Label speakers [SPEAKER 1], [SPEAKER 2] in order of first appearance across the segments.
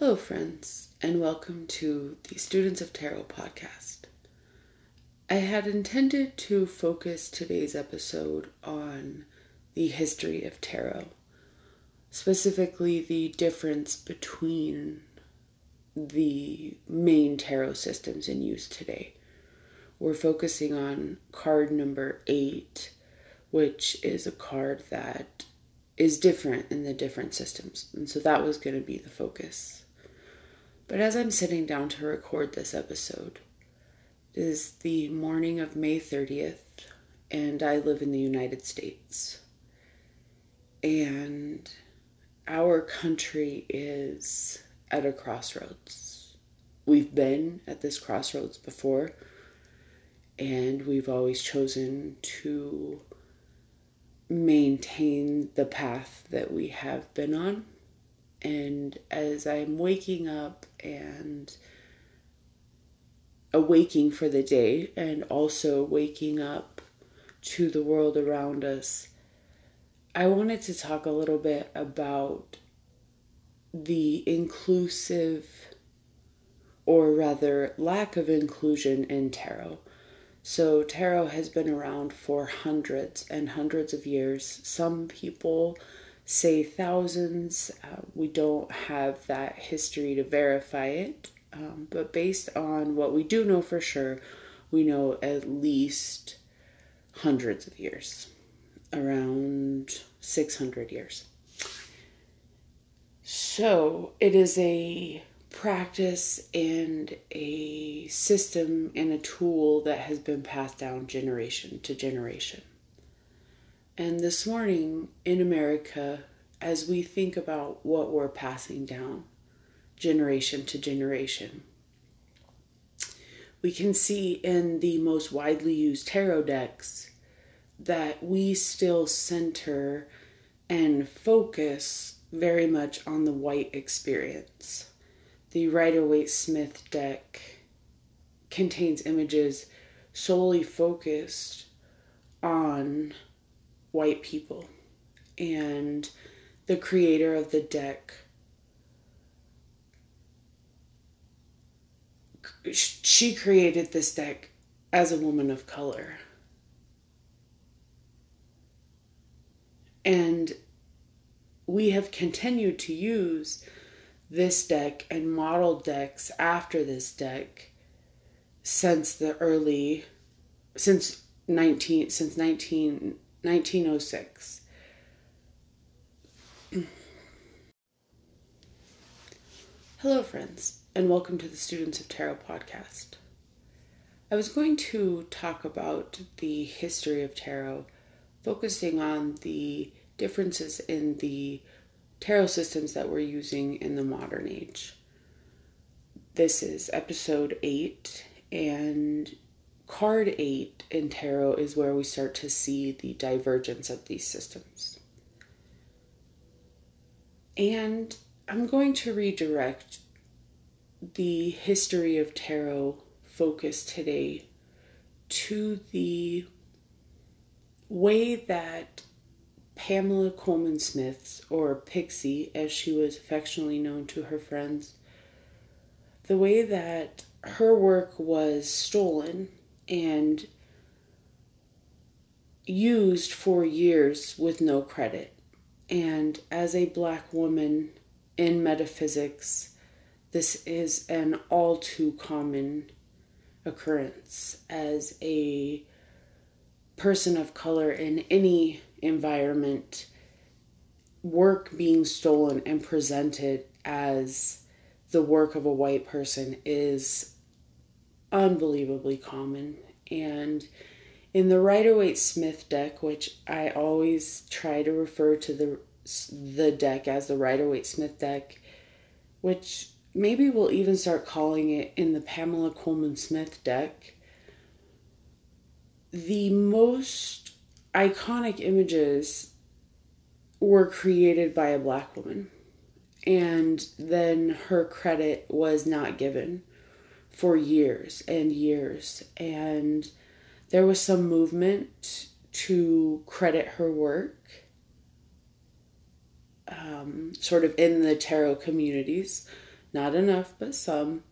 [SPEAKER 1] Hello, friends, and welcome to the Students of Tarot podcast. I had intended to focus today's episode on the history of tarot, specifically the difference between the main tarot systems in use today. We're focusing on card number eight, which is a card that is different in the different systems. And so that was going to be the focus. But as I'm sitting down to record this episode, it is the morning of May 30th, and I live in the United States. And our country is at a crossroads. We've been at this crossroads before, and we've always chosen to maintain the path that we have been on and as I'm waking up and awaking for the day and also waking up to the world around us, I wanted to talk a little bit about the inclusive, or rather, lack of inclusion in tarot. So, tarot has been around for hundreds and hundreds of years. Some people say thousands. Uh, we don't have that history to verify it, um, but based on what we do know for sure, we know at least hundreds of years, around 600 years. So it is a practice and a system and a tool that has been passed down generation to generation. And this morning in America, as we think about what we're passing down generation to generation, we can see in the most widely used tarot decks that we still center and focus very much on the white experience. The Rider Waite Smith deck contains images solely focused on white people. And the creator of the deck she created this deck as a woman of color. And we have continued to use this deck and model decks after this deck since the early since 19 since 19 1906. Hello, friends, and welcome to the Students of Tarot podcast. I was going to talk about the history of tarot, focusing on the differences in the tarot systems that we're using in the modern age. This is episode 8, and card 8 in tarot is where we start to see the divergence of these systems. And I'm going to redirect the history of tarot focus today to the way that Pamela Colman Smith, or Pixie as she was affectionately known to her friends, the way that her work was stolen and used for years with no credit. And as a black woman in metaphysics, this is an all too common occurrence as a person of color in any environment work being stolen and presented as the work of a white person is unbelievably common. And in the Rider oh Waite Smith deck, which I always try to refer to the the deck as the Rider oh Waite Smith deck, which maybe we'll even start calling it in the Pamela Colman Smith deck. The most iconic images were created by a black woman, and then her credit was not given for years and years. And there was some movement to credit her work, um, sort of in the tarot communities. Not enough, but some.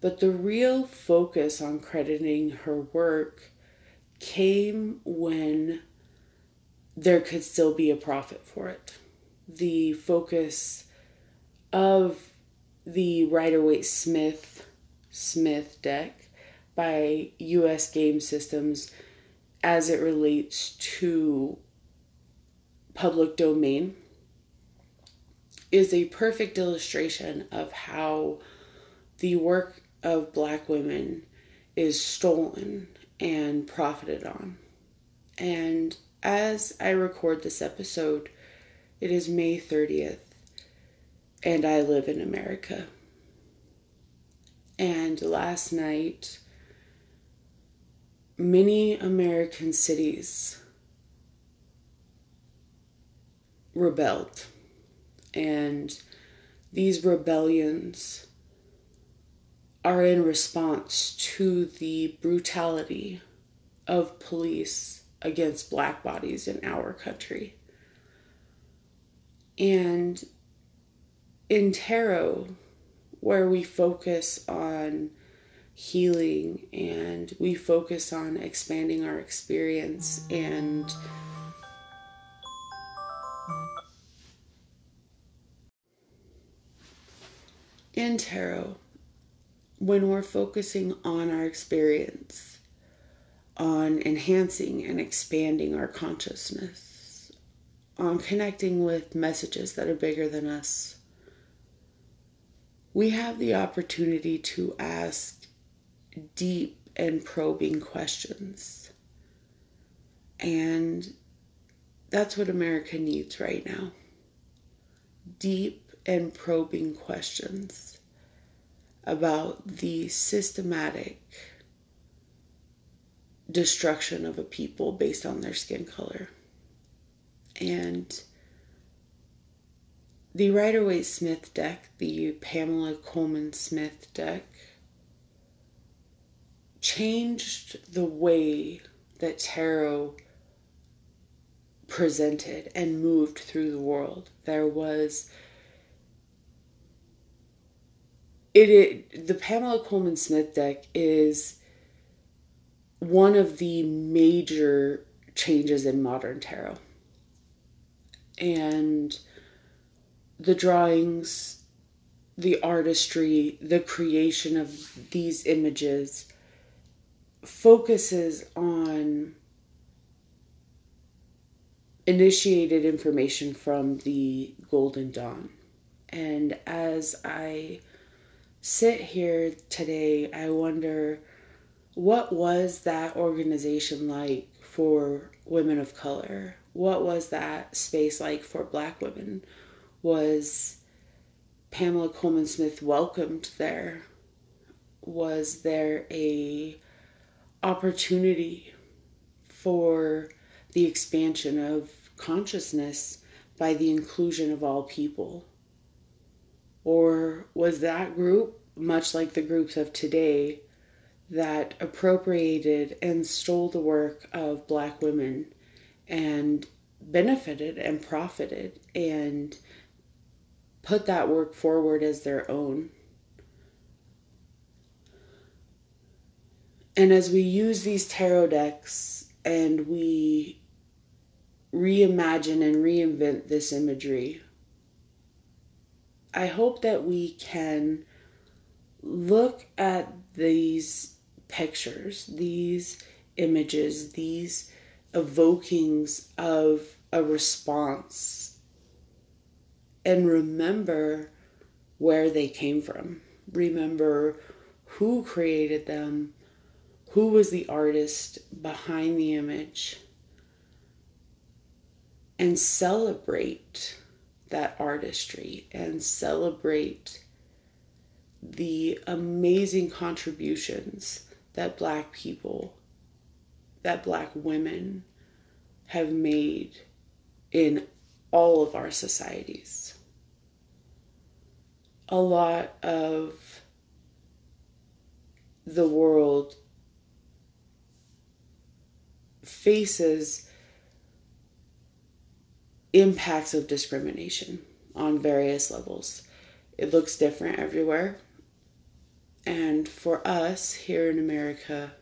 [SPEAKER 1] But the real focus on crediting her work came when there could still be a profit for it. The focus of the Rider Waite Smith Smith deck by US Game Systems as it relates to public domain is a perfect illustration of how the work of black women is stolen and profited on. And as I record this episode, it is May 30th, and I live in America. And last night, many American cities rebelled. And these rebellions are in response to the brutality of police against black bodies in our country. And in tarot, where we focus on healing and we focus on expanding our experience and in tarot when we're focusing on our experience on enhancing and expanding our consciousness on connecting with messages that are bigger than us we have the opportunity to ask deep and probing questions. And that's what America needs right now deep and probing questions about the systematic destruction of a people based on their skin color. And the Rider Waite Smith deck, the Pamela Colman Smith deck, changed the way that tarot presented and moved through the world. There was it, it the Pamela Colman Smith deck is one of the major changes in modern tarot. And the drawings, the artistry, the creation of these images focuses on initiated information from the Golden Dawn. And as I sit here today, I wonder what was that organization like for women of color? What was that space like for black women? Was Pamela Colman Smith welcomed there? Was there a opportunity for the expansion of consciousness by the inclusion of all people? Or was that group, much like the groups of today, that appropriated and stole the work of black women and benefited and profited and put that work forward as their own. And as we use these tarot decks and we reimagine and reinvent this imagery, I hope that we can look at these pictures, these images, these evokings of a response and remember where they came from. Remember who created them, who was the artist behind the image, and celebrate that artistry and celebrate the amazing contributions that Black people, that Black women have made in all of our societies. A lot of the world faces impacts of discrimination on various levels. It looks different everywhere. And for us here in America,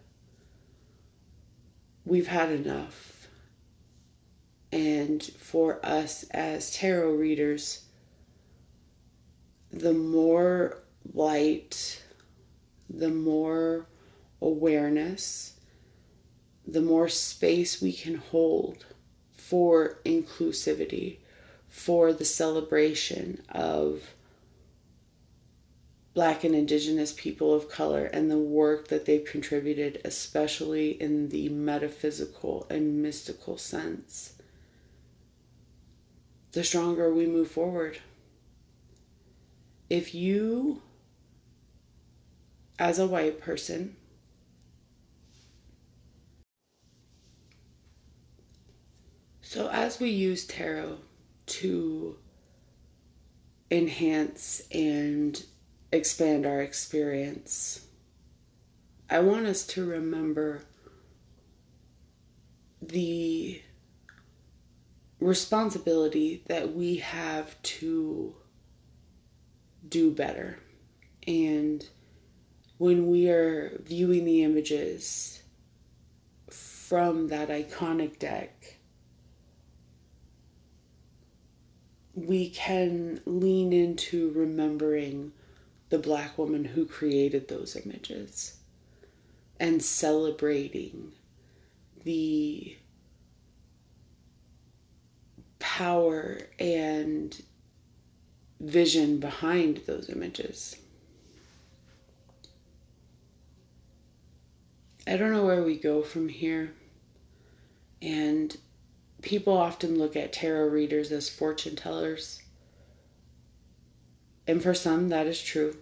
[SPEAKER 1] we've had enough. And for us as tarot readers, the more light, the more awareness, the more space we can hold for inclusivity, for the celebration of Black and Indigenous people of color and the work that they've contributed, especially in the metaphysical and mystical sense, the stronger we move forward. If you, as a white person, so as we use tarot to enhance and expand our experience. I want us to remember the responsibility that we have to do better. And when we are viewing the images from that iconic deck, we can lean into remembering the black woman who created those images and celebrating the power and vision behind those images. I don't know where we go from here. And people often look at tarot readers as fortune tellers. And for some, that is true.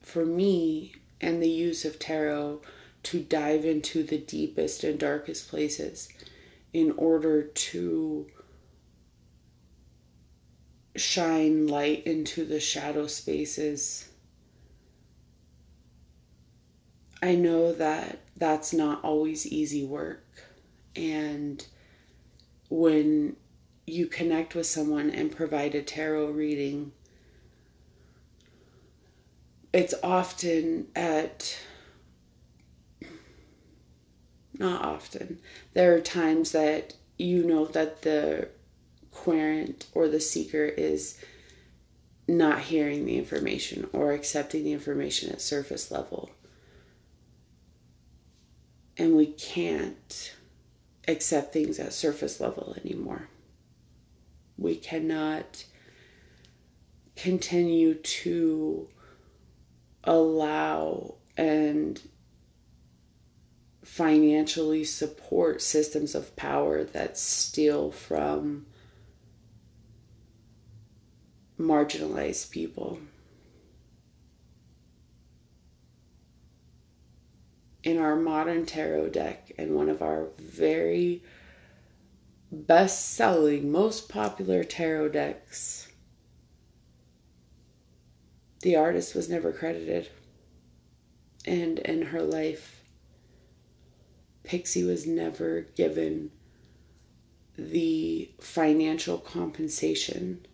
[SPEAKER 1] For me, and the use of tarot to dive into the deepest and darkest places in order to shine light into the shadow spaces. I know that that's not always easy work. And when you connect with someone and provide a tarot reading, it's often at not often there are times that you know that the querent or the seeker is not hearing the information or accepting the information at surface level. And we can't accept things at surface level anymore. We cannot continue to allow and financially support systems of power that steal from marginalized people. In our modern tarot deck, and one of our very best selling, most popular tarot decks, the artist was never credited. And in her life, Pixie was never given the financial compensation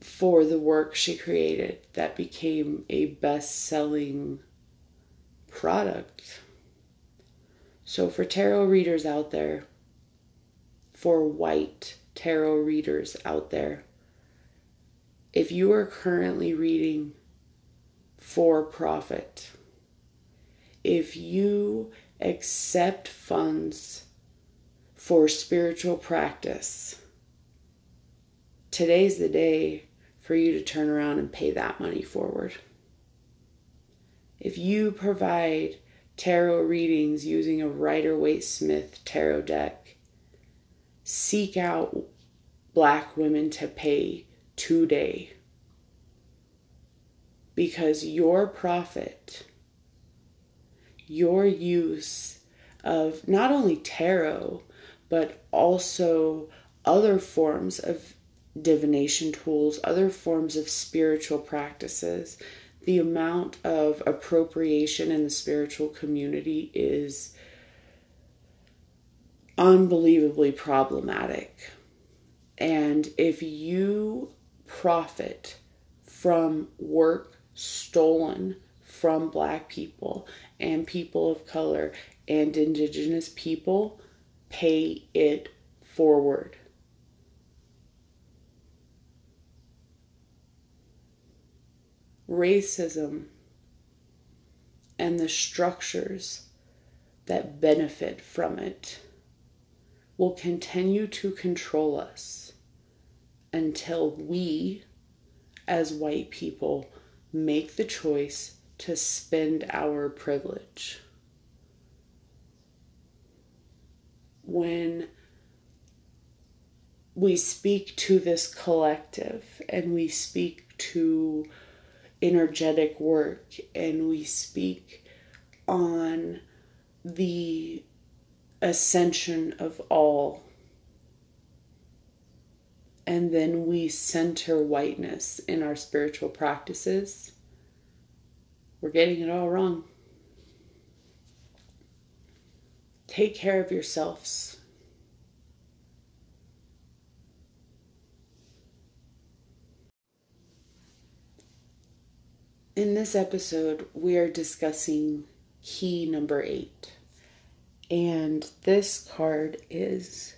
[SPEAKER 1] for the work she created that became a best selling product. So, for tarot readers out there, for white tarot readers out there, if you are currently reading for profit, if you accept funds for spiritual practice, today's the day for you to turn around and pay that money forward. If you provide tarot readings using a Rider Waite Smith tarot deck, seek out black women to pay today. Because your profit, your use of not only tarot, but also other forms of divination tools, other forms of spiritual practices, the amount of appropriation in the spiritual community is unbelievably problematic. And if you profit from work stolen from black people and people of color and indigenous people pay it forward. Racism and the structures that benefit from it will continue to control us until we, as white people, make the choice to spend our privilege. When we speak to this collective and we speak to energetic work and we speak on the ascension of all. And then we center whiteness in our spiritual practices. We're getting it all wrong. Take care of yourselves. In this episode, we are discussing key number eight. And this card is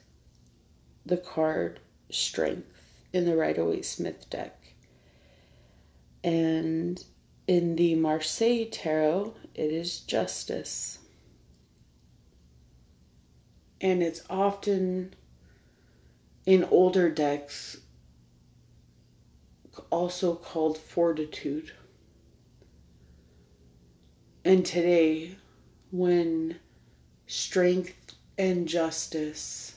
[SPEAKER 1] the card Strength in the Rider Waite Smith deck. And in the Marseille Tarot, it is Justice. And it's often in older decks also called Fortitude. And today, when strength and justice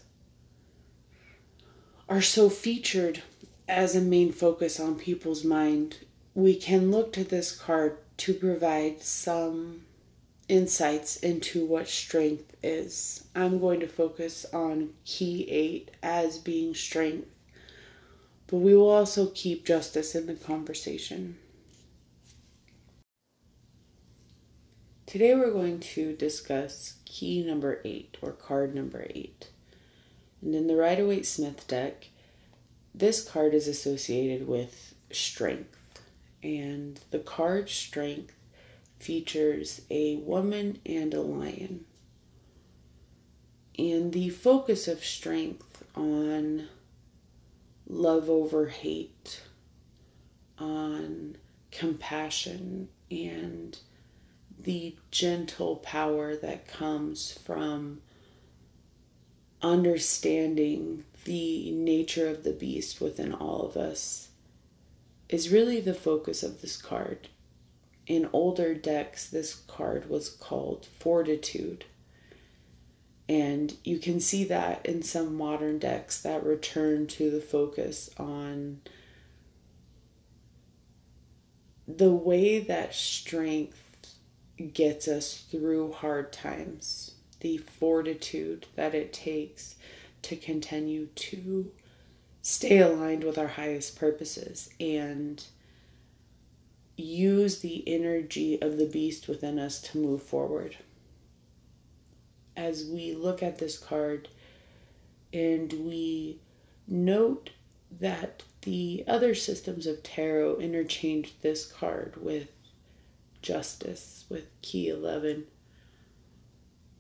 [SPEAKER 1] are so featured as a main focus on people's mind, we can look to this card to provide some insights into what strength is. I'm going to focus on key eight as being strength, but we will also keep justice in the conversation. Today we're going to discuss key number eight or card number eight. And in the Rider Waite Smith deck, this card is associated with strength. And the card strength features a woman and a lion. And the focus of strength on love over hate, on compassion, and the gentle power that comes from understanding the nature of the beast within all of us is really the focus of this card. In older decks, this card was called Fortitude. And you can see that in some modern decks that return to the focus on the way that strength gets us through hard times, the fortitude that it takes to continue to stay aligned with our highest purposes and use the energy of the beast within us to move forward. As we look at this card and we note that the other systems of tarot interchange this card with justice with key 11.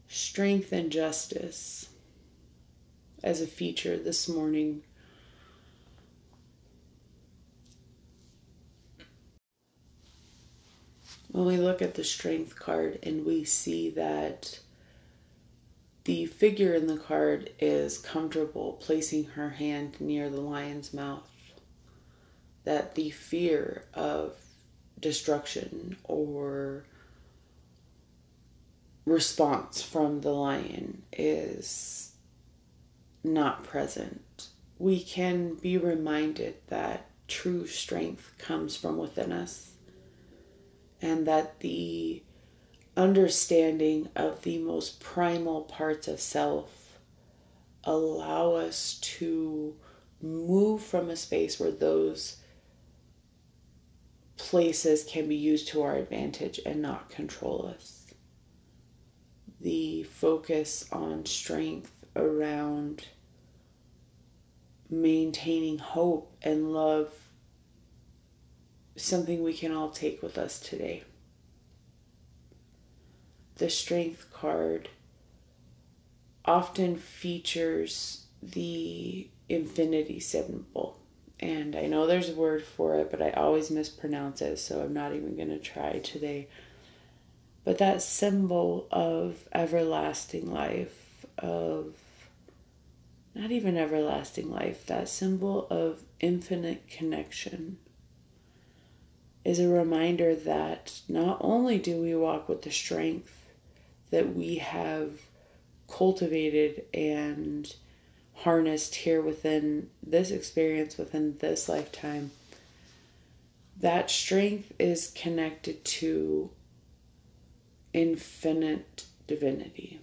[SPEAKER 1] Strength and justice as a feature this morning. When we look at the strength card and we see that the figure in the card is comfortable placing her hand near the lion's mouth, that the fear of destruction or response from the lion is not present, we can be reminded that true strength comes from within us and that the understanding of the most primal parts of self allow us to move from a space where those places can be used to our advantage and not control us. The focus on strength around maintaining hope and love something we can all take with us today. The Strength card often features the infinity symbol. And I know there's a word for it, but I always mispronounce it, so I'm not even going to try today. But that symbol of everlasting life, of not even everlasting life, that symbol of infinite connection is a reminder that not only do we walk with the strength that we have cultivated and harnessed here within this experience, within this lifetime, that strength is connected to infinite divinity.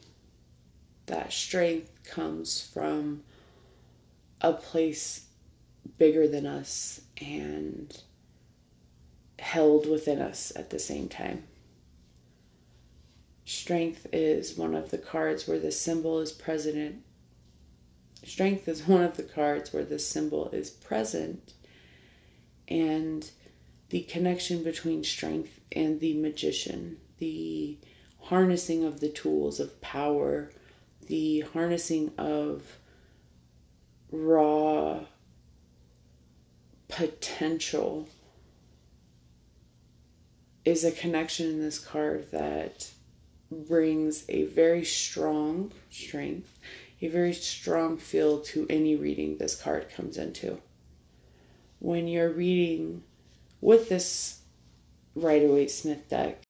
[SPEAKER 1] That strength comes from a place bigger than us and held within us at the same time. Strength is one of the cards where the symbol is present. Strength is one of the cards where the symbol is present. And the connection between strength and the magician, the harnessing of the tools of power, the harnessing of raw potential is a connection in this card that brings a very strong strength, a very strong feel to any reading this card comes into. When you're reading with this Rider Waite Smith deck,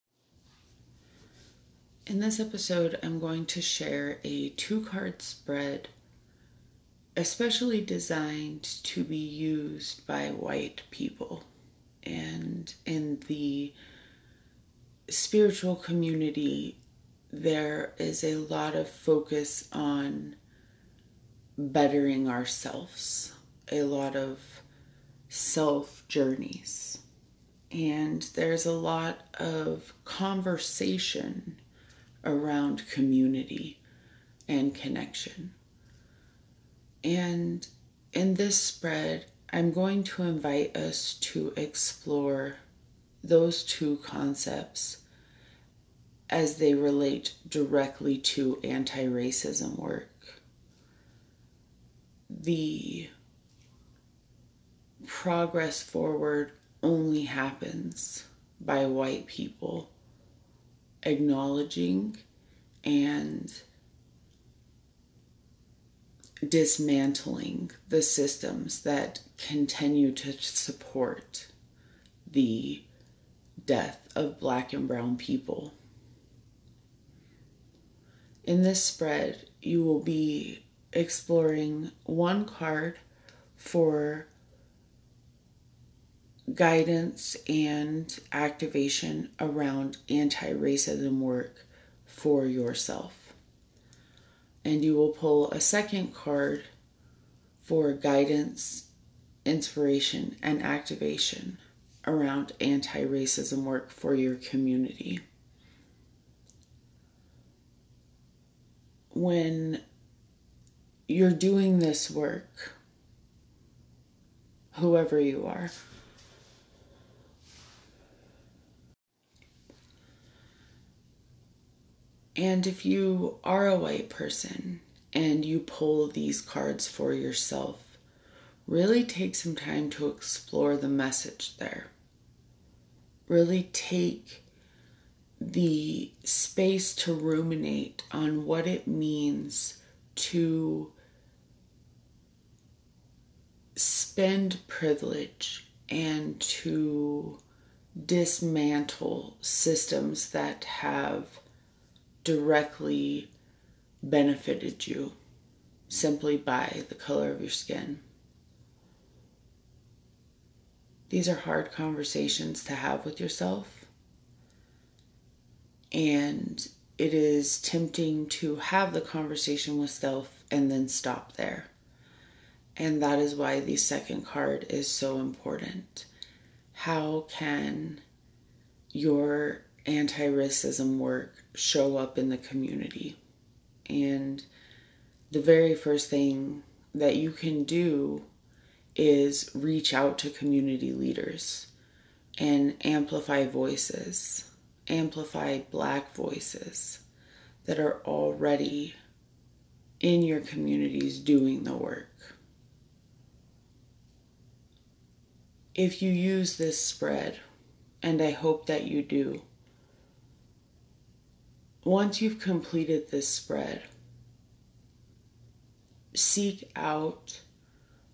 [SPEAKER 1] in this episode, I'm going to share a two card spread, especially designed to be used by white people. And in the spiritual community, there is a lot of focus on bettering ourselves, a lot of self journeys. And there's a lot of conversation around community and connection. And in this spread, I'm going to invite us to explore those two concepts as they relate directly to anti racism work. The progress forward only happens by white people acknowledging and dismantling the systems that continue to support the death of black and brown people. In this spread, you will be exploring one card for guidance and activation around anti racism work for yourself. And you will pull a second card for guidance, inspiration, and activation around anti racism work for your community. When you're doing this work, whoever you are, And if you are a white person and you pull these cards for yourself, really take some time to explore the message there. Really take the space to ruminate on what it means to spend privilege and to dismantle systems that have directly benefited you simply by the color of your skin. These are hard conversations to have with yourself. And it is tempting to have the conversation with self and then stop there. And that is why the second card is so important. How can your anti racism work show up in the community. And the very first thing that you can do is reach out to community leaders. and amplify voices, amplify black voices that are already in your communities doing the work. If you use this spread, and I hope that you do, once you've completed this spread, seek out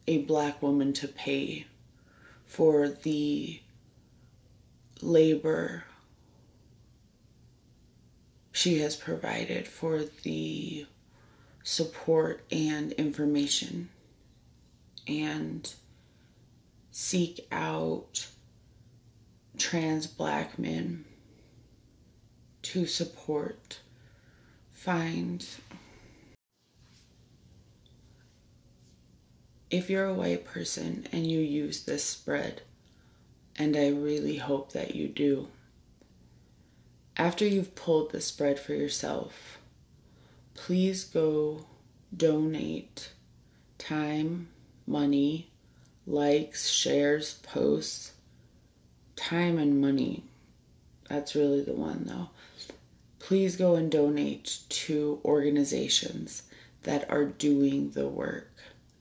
[SPEAKER 1] a black woman to pay for the labor she has provided for the support and information and seek out trans black men to support find if you're a white person and you use this spread and I really hope that you do. After you've pulled the spread for yourself, please go donate time, money, likes, shares, posts, time and money. That's really the one though. Please go and donate to organizations that are doing the work,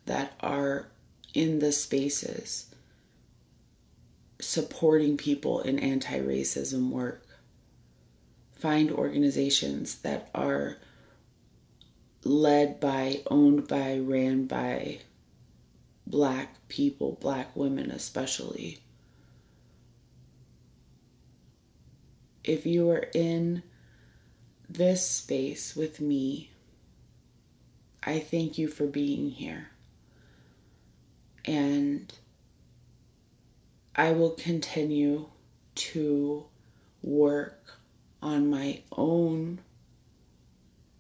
[SPEAKER 1] that are in the spaces supporting people in anti racism work. Find organizations that are led by, owned by, ran by black people, black women especially. If you are in this space with me, I thank you for being here. And I will continue to work on my own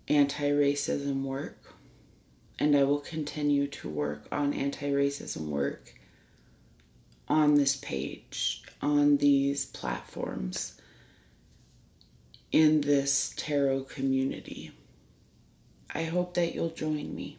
[SPEAKER 1] anti racism work, and I will continue to work on anti racism work on this page, on these platforms, in this tarot community. I hope that you'll join me.